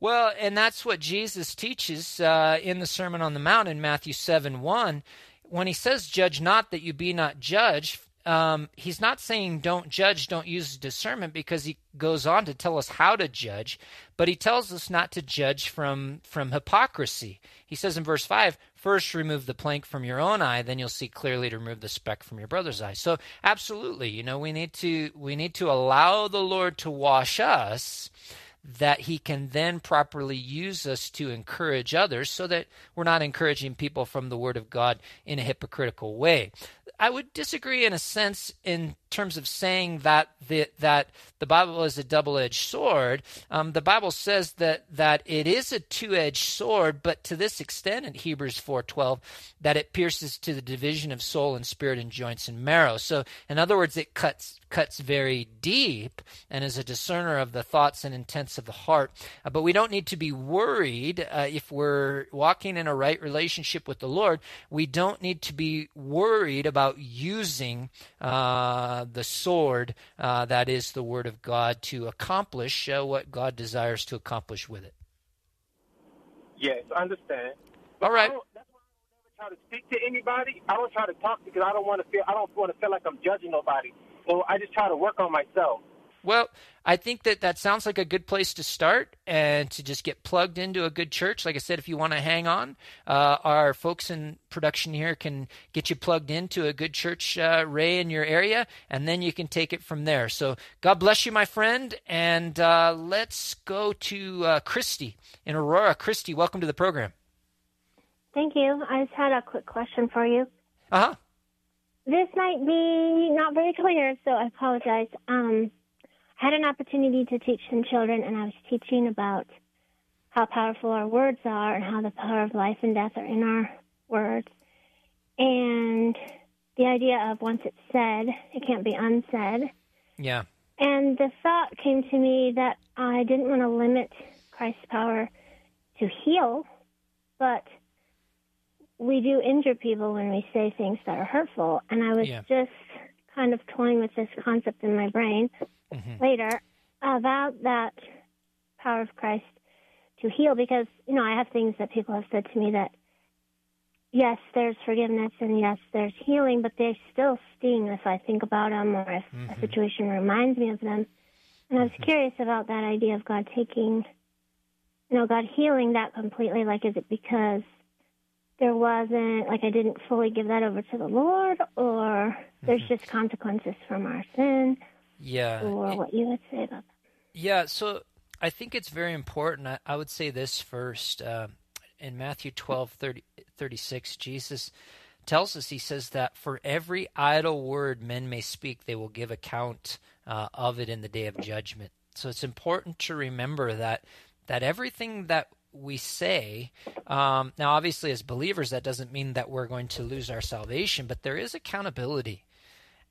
Well, and that's what Jesus teaches uh, in the Sermon on the Mount in Matthew 7 1. When he says, Judge not that you be not judged, um, he's not saying don't judge, don't use discernment, because he goes on to tell us how to judge, but he tells us not to judge from, from hypocrisy. He says in verse 5, first remove the plank from your own eye, then you'll see clearly to remove the speck from your brother's eye. So absolutely, you know, we need to we need to allow the Lord to wash us that he can then properly use us to encourage others so that we're not encouraging people from the Word of God in a hypocritical way. I would disagree in a sense in terms of saying that the, that the Bible is a double-edged sword. Um, the Bible says that that it is a two-edged sword, but to this extent in Hebrews 4:12 that it pierces to the division of soul and spirit and joints and marrow. So, in other words, it cuts cuts very deep and is a discerner of the thoughts and intents of the heart. Uh, but we don't need to be worried uh, if we're walking in a right relationship with the Lord. We don't need to be worried about using uh, the sword uh, that is the Word of God to accomplish uh, what God desires to accomplish with it. Yes, I understand. All right. that's why I don't try to speak to anybody. I don't try to talk because I don't want to feel. I don't want to feel like I'm judging nobody. So I just try to work on myself. Well, I think that that sounds like a good place to start and to just get plugged into a good church. Like I said, if you want to hang on, uh, our folks in production here can get you plugged into a good church, uh, Ray, in your area, and then you can take it from there. So God bless you, my friend. And uh, let's go to uh, Christy in Aurora. Christy, welcome to the program. Thank you. I just had a quick question for you. Uh huh. This might be not very clear, so I apologize. Um, had an opportunity to teach some children, and I was teaching about how powerful our words are and how the power of life and death are in our words. And the idea of once it's said, it can't be unsaid. Yeah. And the thought came to me that I didn't want to limit Christ's power to heal, but we do injure people when we say things that are hurtful. And I was Yeah. just kind of toying with this concept in my brain Mm-hmm. later about that power of Christ to heal because, you know, I have things that people have said to me that, yes, there's forgiveness and yes, there's healing, but they still sting if I think about them or if Mm-hmm. a situation reminds me of them. And I was curious about that idea of God taking, you know, God healing that completely. Like, is it because there wasn't, like, I didn't fully give that over to the Lord, or there's Mm-hmm. just consequences from our sin, Yeah. or what you would say about that? Yeah, so I think it's very important. I, I would say this first. Uh, in Matthew 12, 30, 36, Jesus tells us, he says that for every idle word men may speak, they will give account uh, of it in the day of judgment. So it's important to remember that that everything that we say, um, now obviously as believers, that doesn't mean that we're going to lose our salvation, but there is accountability.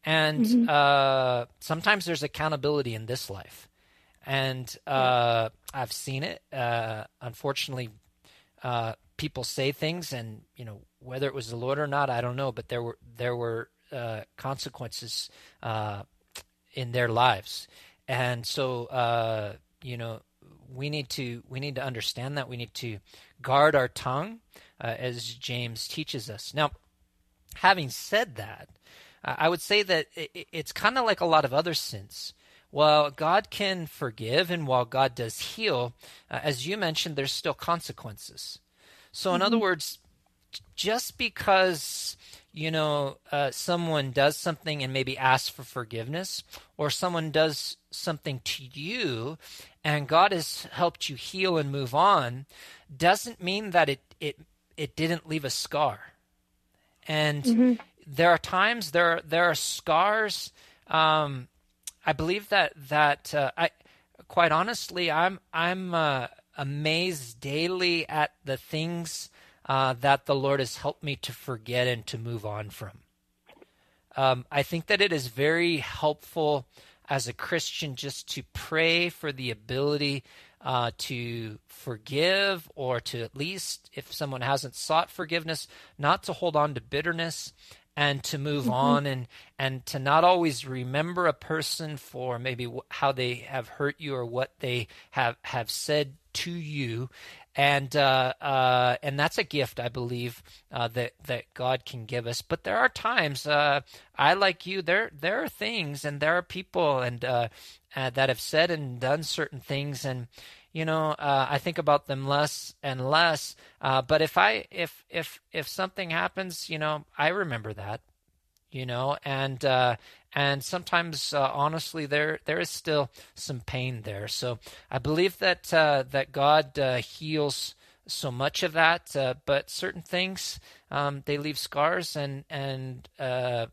And uh, sometimes there's accountability in this life and uh, I've seen it. Uh, unfortunately, uh, people say things, and you know whether it was the Lord or not, I don't know. But there were there were uh, consequences uh, in their lives, and so uh, you know we need to we need to understand that we need to guard our tongue, uh, as James teaches us. Now, having said that, I would say that it's kind of like a lot of other sins. While God can forgive and while God does heal, uh, as you mentioned, there's still consequences. So, in other words, just because you know uh, someone does something and maybe asks for forgiveness, or someone does something to you, and God has helped you heal and move on, doesn't mean that it it it didn't leave a scar. And there are times there there are scars. Um, I believe that that uh, I quite honestly I'm I'm uh, amazed daily at the things uh, that the Lord has helped me to forget and to move on from. Um, I think that it is very helpful as a Christian just to pray for the ability uh, to forgive or to at least, if someone hasn't sought forgiveness, not to hold on to bitterness and to move on and and to not always remember a person for maybe how they have hurt you or what they have have said to you and uh, uh, and that's a gift I believe uh, that that God can give us. But there are times uh, I like you. There there are things and there are people and uh, uh, that have said and done certain things and you know uh, I think about them less and less. Uh, but if I if if if something happens, you know I remember that you know and uh and sometimes uh, honestly there there is still some pain there so i believe that uh that god uh, heals so much of that but certain things um they leave scars and and uh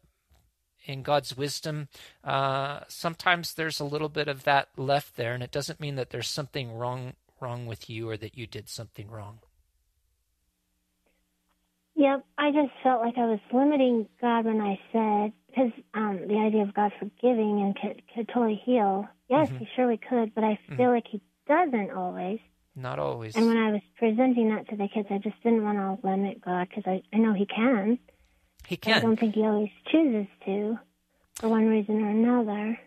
in God's wisdom, uh, sometimes there's a little bit of that left there, and it doesn't mean that there's something wrong wrong with you or that you did something wrong. Yep, I just felt like I was limiting God when I said because um, the idea of God forgiving and could could totally heal. Yes, Mhm. he surely could, but I feel like he doesn't always. Not always. And when I was presenting that to the kids, I just didn't want to limit God because I I know he can. He but I don't think he always chooses to, for one reason or another.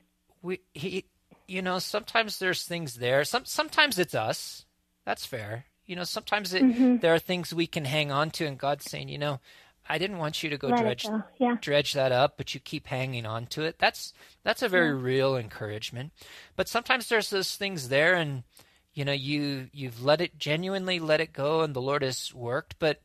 we he you know sometimes there's things there. Some sometimes it's us. That's fair. You know sometimes it Mhm. there are things we can hang on to and god's saying you know i didn't want you to go Let dredge go, yeah. dredge that up but you keep hanging on to it. That's that's a very real encouragement. But sometimes there's those things there and you know you you've let it genuinely let it go and the lord has worked but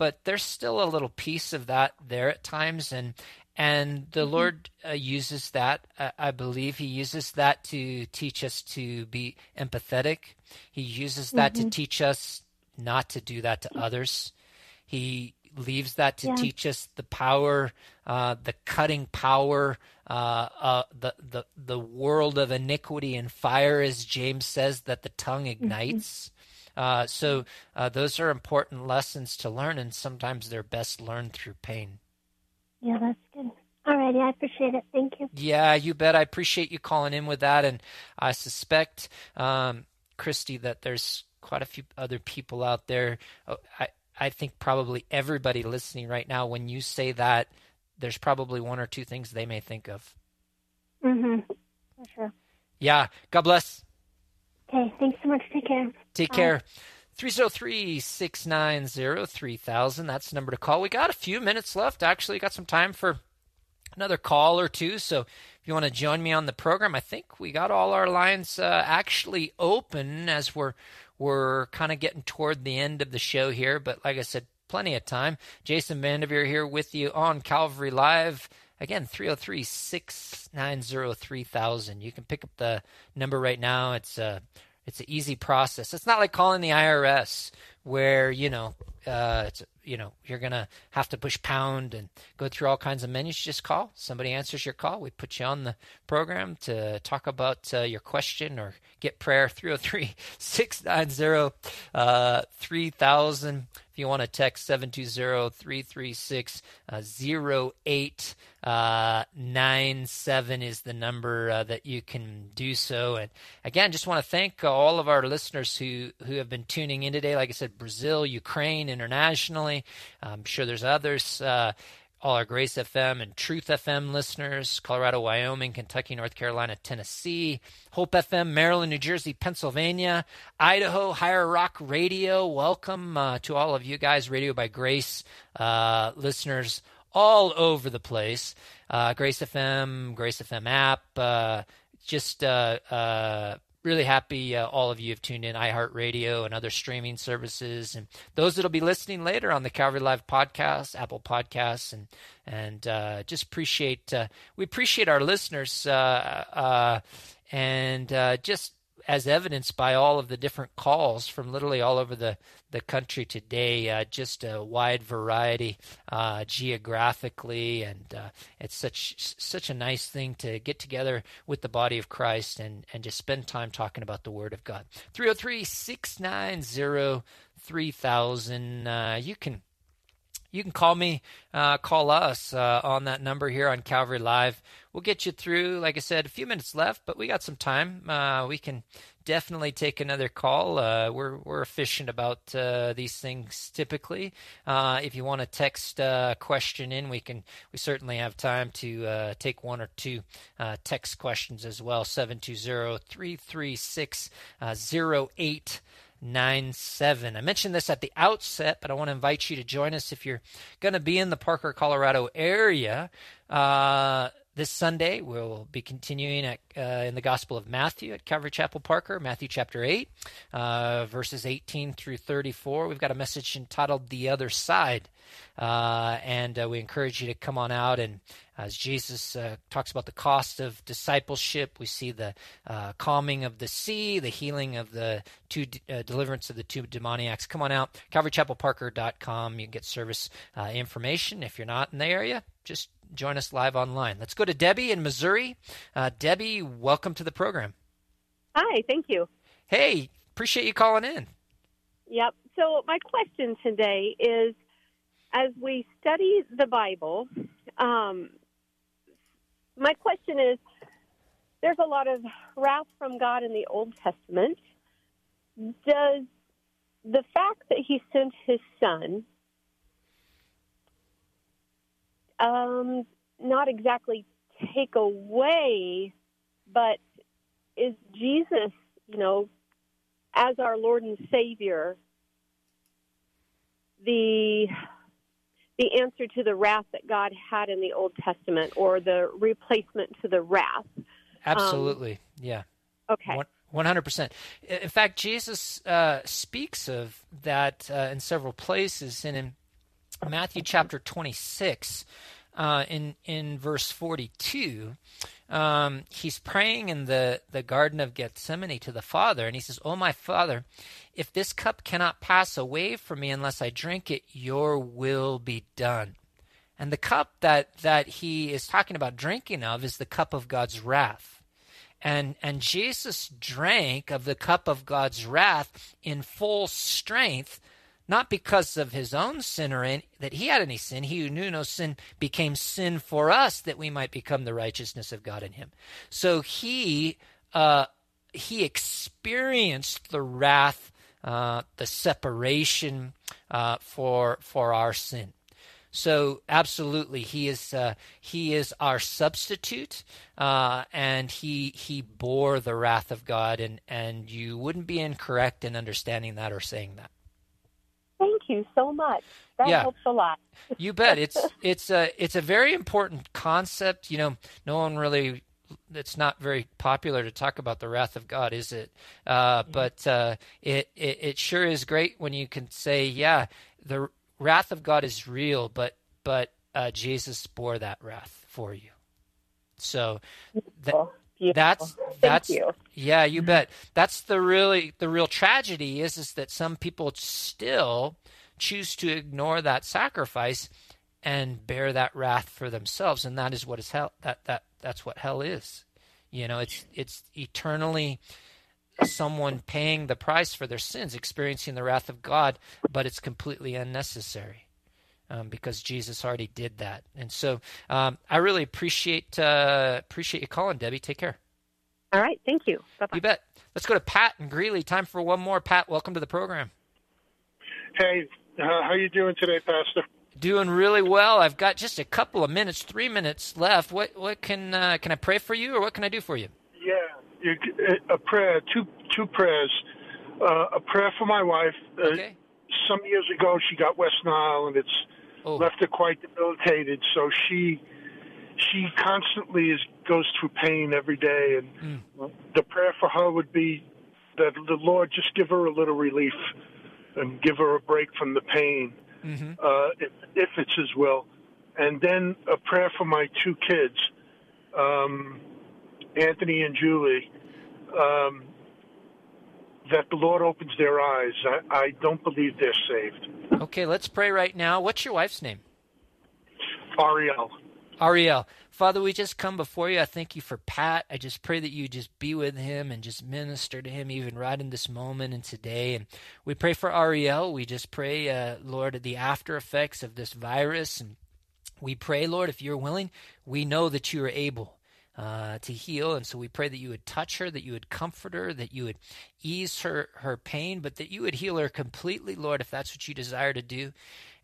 but there's still a little piece of that there at times and and the lord uh, uses that uh, i believe he uses that to teach us to be empathetic. He uses that to teach us not to do that to others. He leaves that to Yeah. teach us the power uh, the cutting power uh, uh, the, the the world of iniquity and fire as james says that the tongue ignites uh, so uh, those are important lessons to learn, and sometimes they're best learned through pain. Yeah, that's good. Alrighty, I appreciate it. Thank you. Yeah, you bet. I appreciate you calling in with that, and I suspect, um, Christy, that there's quite a few other people out there. Oh, I I think probably everybody listening right now, when you say that, there's probably one or two things they may think of. Mhm. For sure. Yeah. God bless. Okay. Thanks so much. Take care. Take care. 303 690 3000. That's the number to call. We got a few minutes left. Actually, got some time for another call or two. So if you want to join me on the program, I think we got all our lines uh, actually open as we're we're kind of getting toward the end of the show here. But like I said, plenty of time. Jason Vandeveer here with you on Calvary Live. Again, 303 690 3000. You can pick up the number right now. It's a, it's an easy process. It's not like calling the IRS where, you know, uh, it's, you know, you're to have to push pound and go through all kinds of menus. You just call. Somebody answers your call. We put you on the program to talk about uh, your question or get prayer 303 690 uh, 3000. You want to text 720 336 0897 is the number uh, that you can do so. And again, just want to thank uh, all of our listeners who, who have been tuning in today. Like I said, Brazil, Ukraine, internationally. I'm sure there's others. Uh, all our Grace FM and Truth FM listeners, Colorado, Wyoming, Kentucky, North Carolina, Tennessee, Hope FM, Maryland, New Jersey, Pennsylvania, Idaho, Higher Rock Radio. Welcome uh, to all of you guys, Radio by Grace uh, listeners all over the place. Uh, Grace FM, Grace FM app, uh, just uh, uh, really happy uh, all of you have tuned in iHeartRadio and other streaming services, and those that'll be listening later on the Calvary Live podcast, Apple Podcasts, and and uh, just appreciate uh, we appreciate our listeners uh, and just as evidenced by all of the different calls from literally all over the, the country today, uh, just a wide variety uh, geographically, and uh, it's such such a nice thing to get together with the body of Christ and, and just spend time talking about the Word of God. 303 690 3000. You can you can call me, uh, call us uh, on that number here on Calvary Live. We'll get you through, like I said, a few minutes left, but we got some time. Uh, we can definitely take another call. Uh, we're we're efficient about uh, these things typically. Uh, if you want to text a question in, we can. We certainly have time to take one or two text questions as well. 720 336 08 nine seven. I mentioned this at the outset, but I want to invite you to join us if you're going to be in the Parker, Colorado area. Uh, this Sunday, we'll be continuing at, uh, in the Gospel of Matthew at Calvary Chapel Parker, Matthew chapter 8, uh, verses 18 through 34. We've got a message entitled The Other Side. Uh, and uh, we encourage you to come on out. And as Jesus uh, talks about the cost of discipleship, we see the uh, calming of the sea, the healing of the two, deliverance of the two demoniacs. Come on out, CalvaryChapelParker.com. You can get service information. If you're not in the area, just join us live online. Let's go to Debbie in Missouri. Debbie, welcome to the program. Hi, thank you. Hey, appreciate you calling in. Yep. So, my question today is as we study the Bible, um, my question is there's a lot of wrath from God in the Old Testament. Does the fact that he sent his son um, not exactly take away, but is Jesus, you know, as our Lord and Savior, the the answer to the wrath that God had in the Old Testament or the replacement to the wrath. Absolutely. Um, yeah. Okay. 100%. In fact, Jesus uh, speaks of that uh, in several places. And in Matthew chapter 26, uh, in, in verse 42, um, he's praying in the, the Garden of Gethsemane to the Father. And he says, Oh, my Father, if this cup cannot pass away from me unless I drink it, your will be done. And the cup that, that he is talking about drinking of is the cup of God's wrath. And, and Jesus drank of the cup of God's wrath in full strength, not because of his own sin or any, that he had any sin. He who knew no sin became sin for us that we might become the righteousness of God in him. So he, uh, he experienced the wrath uh, the separation uh, for for our sin. So absolutely, he is uh, he is our substitute, uh, and he he bore the wrath of God, and and you wouldn't be incorrect in understanding that or saying that. Thank you so much. That Yeah. helps a lot. You bet. It's it's a it's a very important concept. You know, no one really. It's not very popular to talk about the wrath of God, is it? Uh, but uh, it, it it sure is great when you can say, yeah, the wrath of God is real, but but uh, Jesus bore that wrath for you. So that, that's that's you. yeah, you bet. That's the really the real tragedy is is that some people still choose to ignore that sacrifice and bear that wrath for themselves, and that is what is hell. That that that's what hell is. You know, it's it's eternally someone paying the price for their sins, experiencing the wrath of God, but it's completely unnecessary. Um, because Jesus already did that, and so um, I really appreciate uh, appreciate you calling, Debbie. Take care. All right. Thank you. Bye-bye. You bet. Let's go to Pat and Greeley. Time for one more. Pat, welcome to the program. Hey, how are you doing today, Pastor? Doing really well. I've got just a couple of minutes, three minutes left. What what can uh, can I pray for you, or what can I do for you? Yeah, you, a prayer, two two prayers. Uh, a prayer for my wife. Uh, Okay. Some years ago, she got West Nile, and it's Oh. left her quite debilitated. So she she constantly is goes through pain every day, and the prayer for her would be that the Lord just give her a little relief and give her a break from the pain. Mm-hmm. uh, if, if it's His will. And then a prayer for my two kids, um, Anthony and Julie, um, that the Lord opens their eyes. I, I don't believe they're saved. Okay, let's pray right now. What's your wife's name? Ariel. Ariel. Father, we just come before you. I thank you for Pat. I just pray that you just be with him and just minister to him even right in this moment and today. And we pray for Ariel. We just pray, uh, Lord, the after effects of this virus. And we pray, Lord, if you're willing, we know that you are able. Uh, to heal, and so we pray that you would touch her, that you would comfort her, that you would ease her her pain, but that you would heal her completely, Lord, if that's what you desire to do,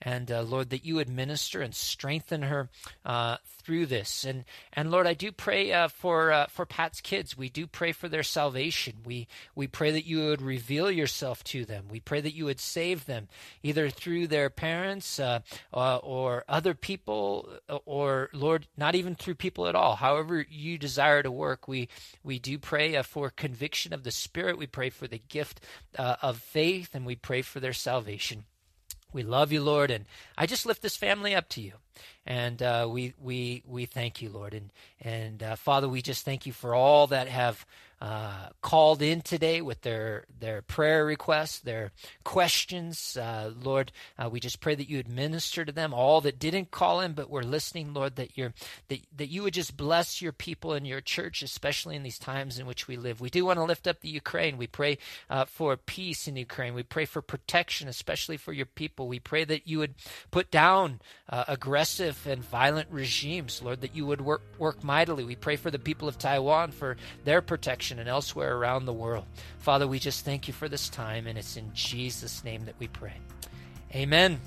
and uh, Lord, that you would minister and strengthen her uh, through this. And and Lord, I do pray uh, for uh, for Pat's kids. We do pray for their salvation. We we pray that you would reveal yourself to them. We pray that you would save them, either through their parents uh, uh, or other people, or Lord, not even through people at all. However you desire to work, we we do pray for conviction of the Spirit. We pray for the gift of faith, and we pray for their salvation. We love you, Lord, and I just lift this family up to you, and uh, we we we thank you, Lord, and and uh, Father, we just thank you for all that have uh, called in today with their their prayer requests, their questions, uh, Lord. Uh, we just pray that you would minister to them. All that didn't call in but were listening, Lord, that you're that that you would just bless your people and your church, especially in these times in which we live. We do want to lift up the Ukraine. We pray uh, for peace in Ukraine. We pray for protection, especially for your people. We pray that you would put down uh, aggressive and violent regimes, Lord, that you would work work mightily. We pray for the people of Taiwan for their protection and elsewhere around the world. Father, we just thank you for this time, and it's in Jesus' name that we pray. Amen.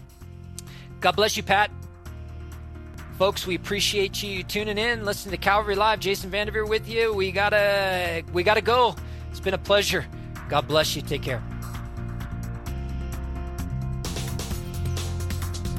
God bless you, Pat. Folks, we appreciate you tuning in, listening to Calvary Live. Jason Vandeveer with you. We gotta we gotta go. It's been a pleasure. God bless you. Take care.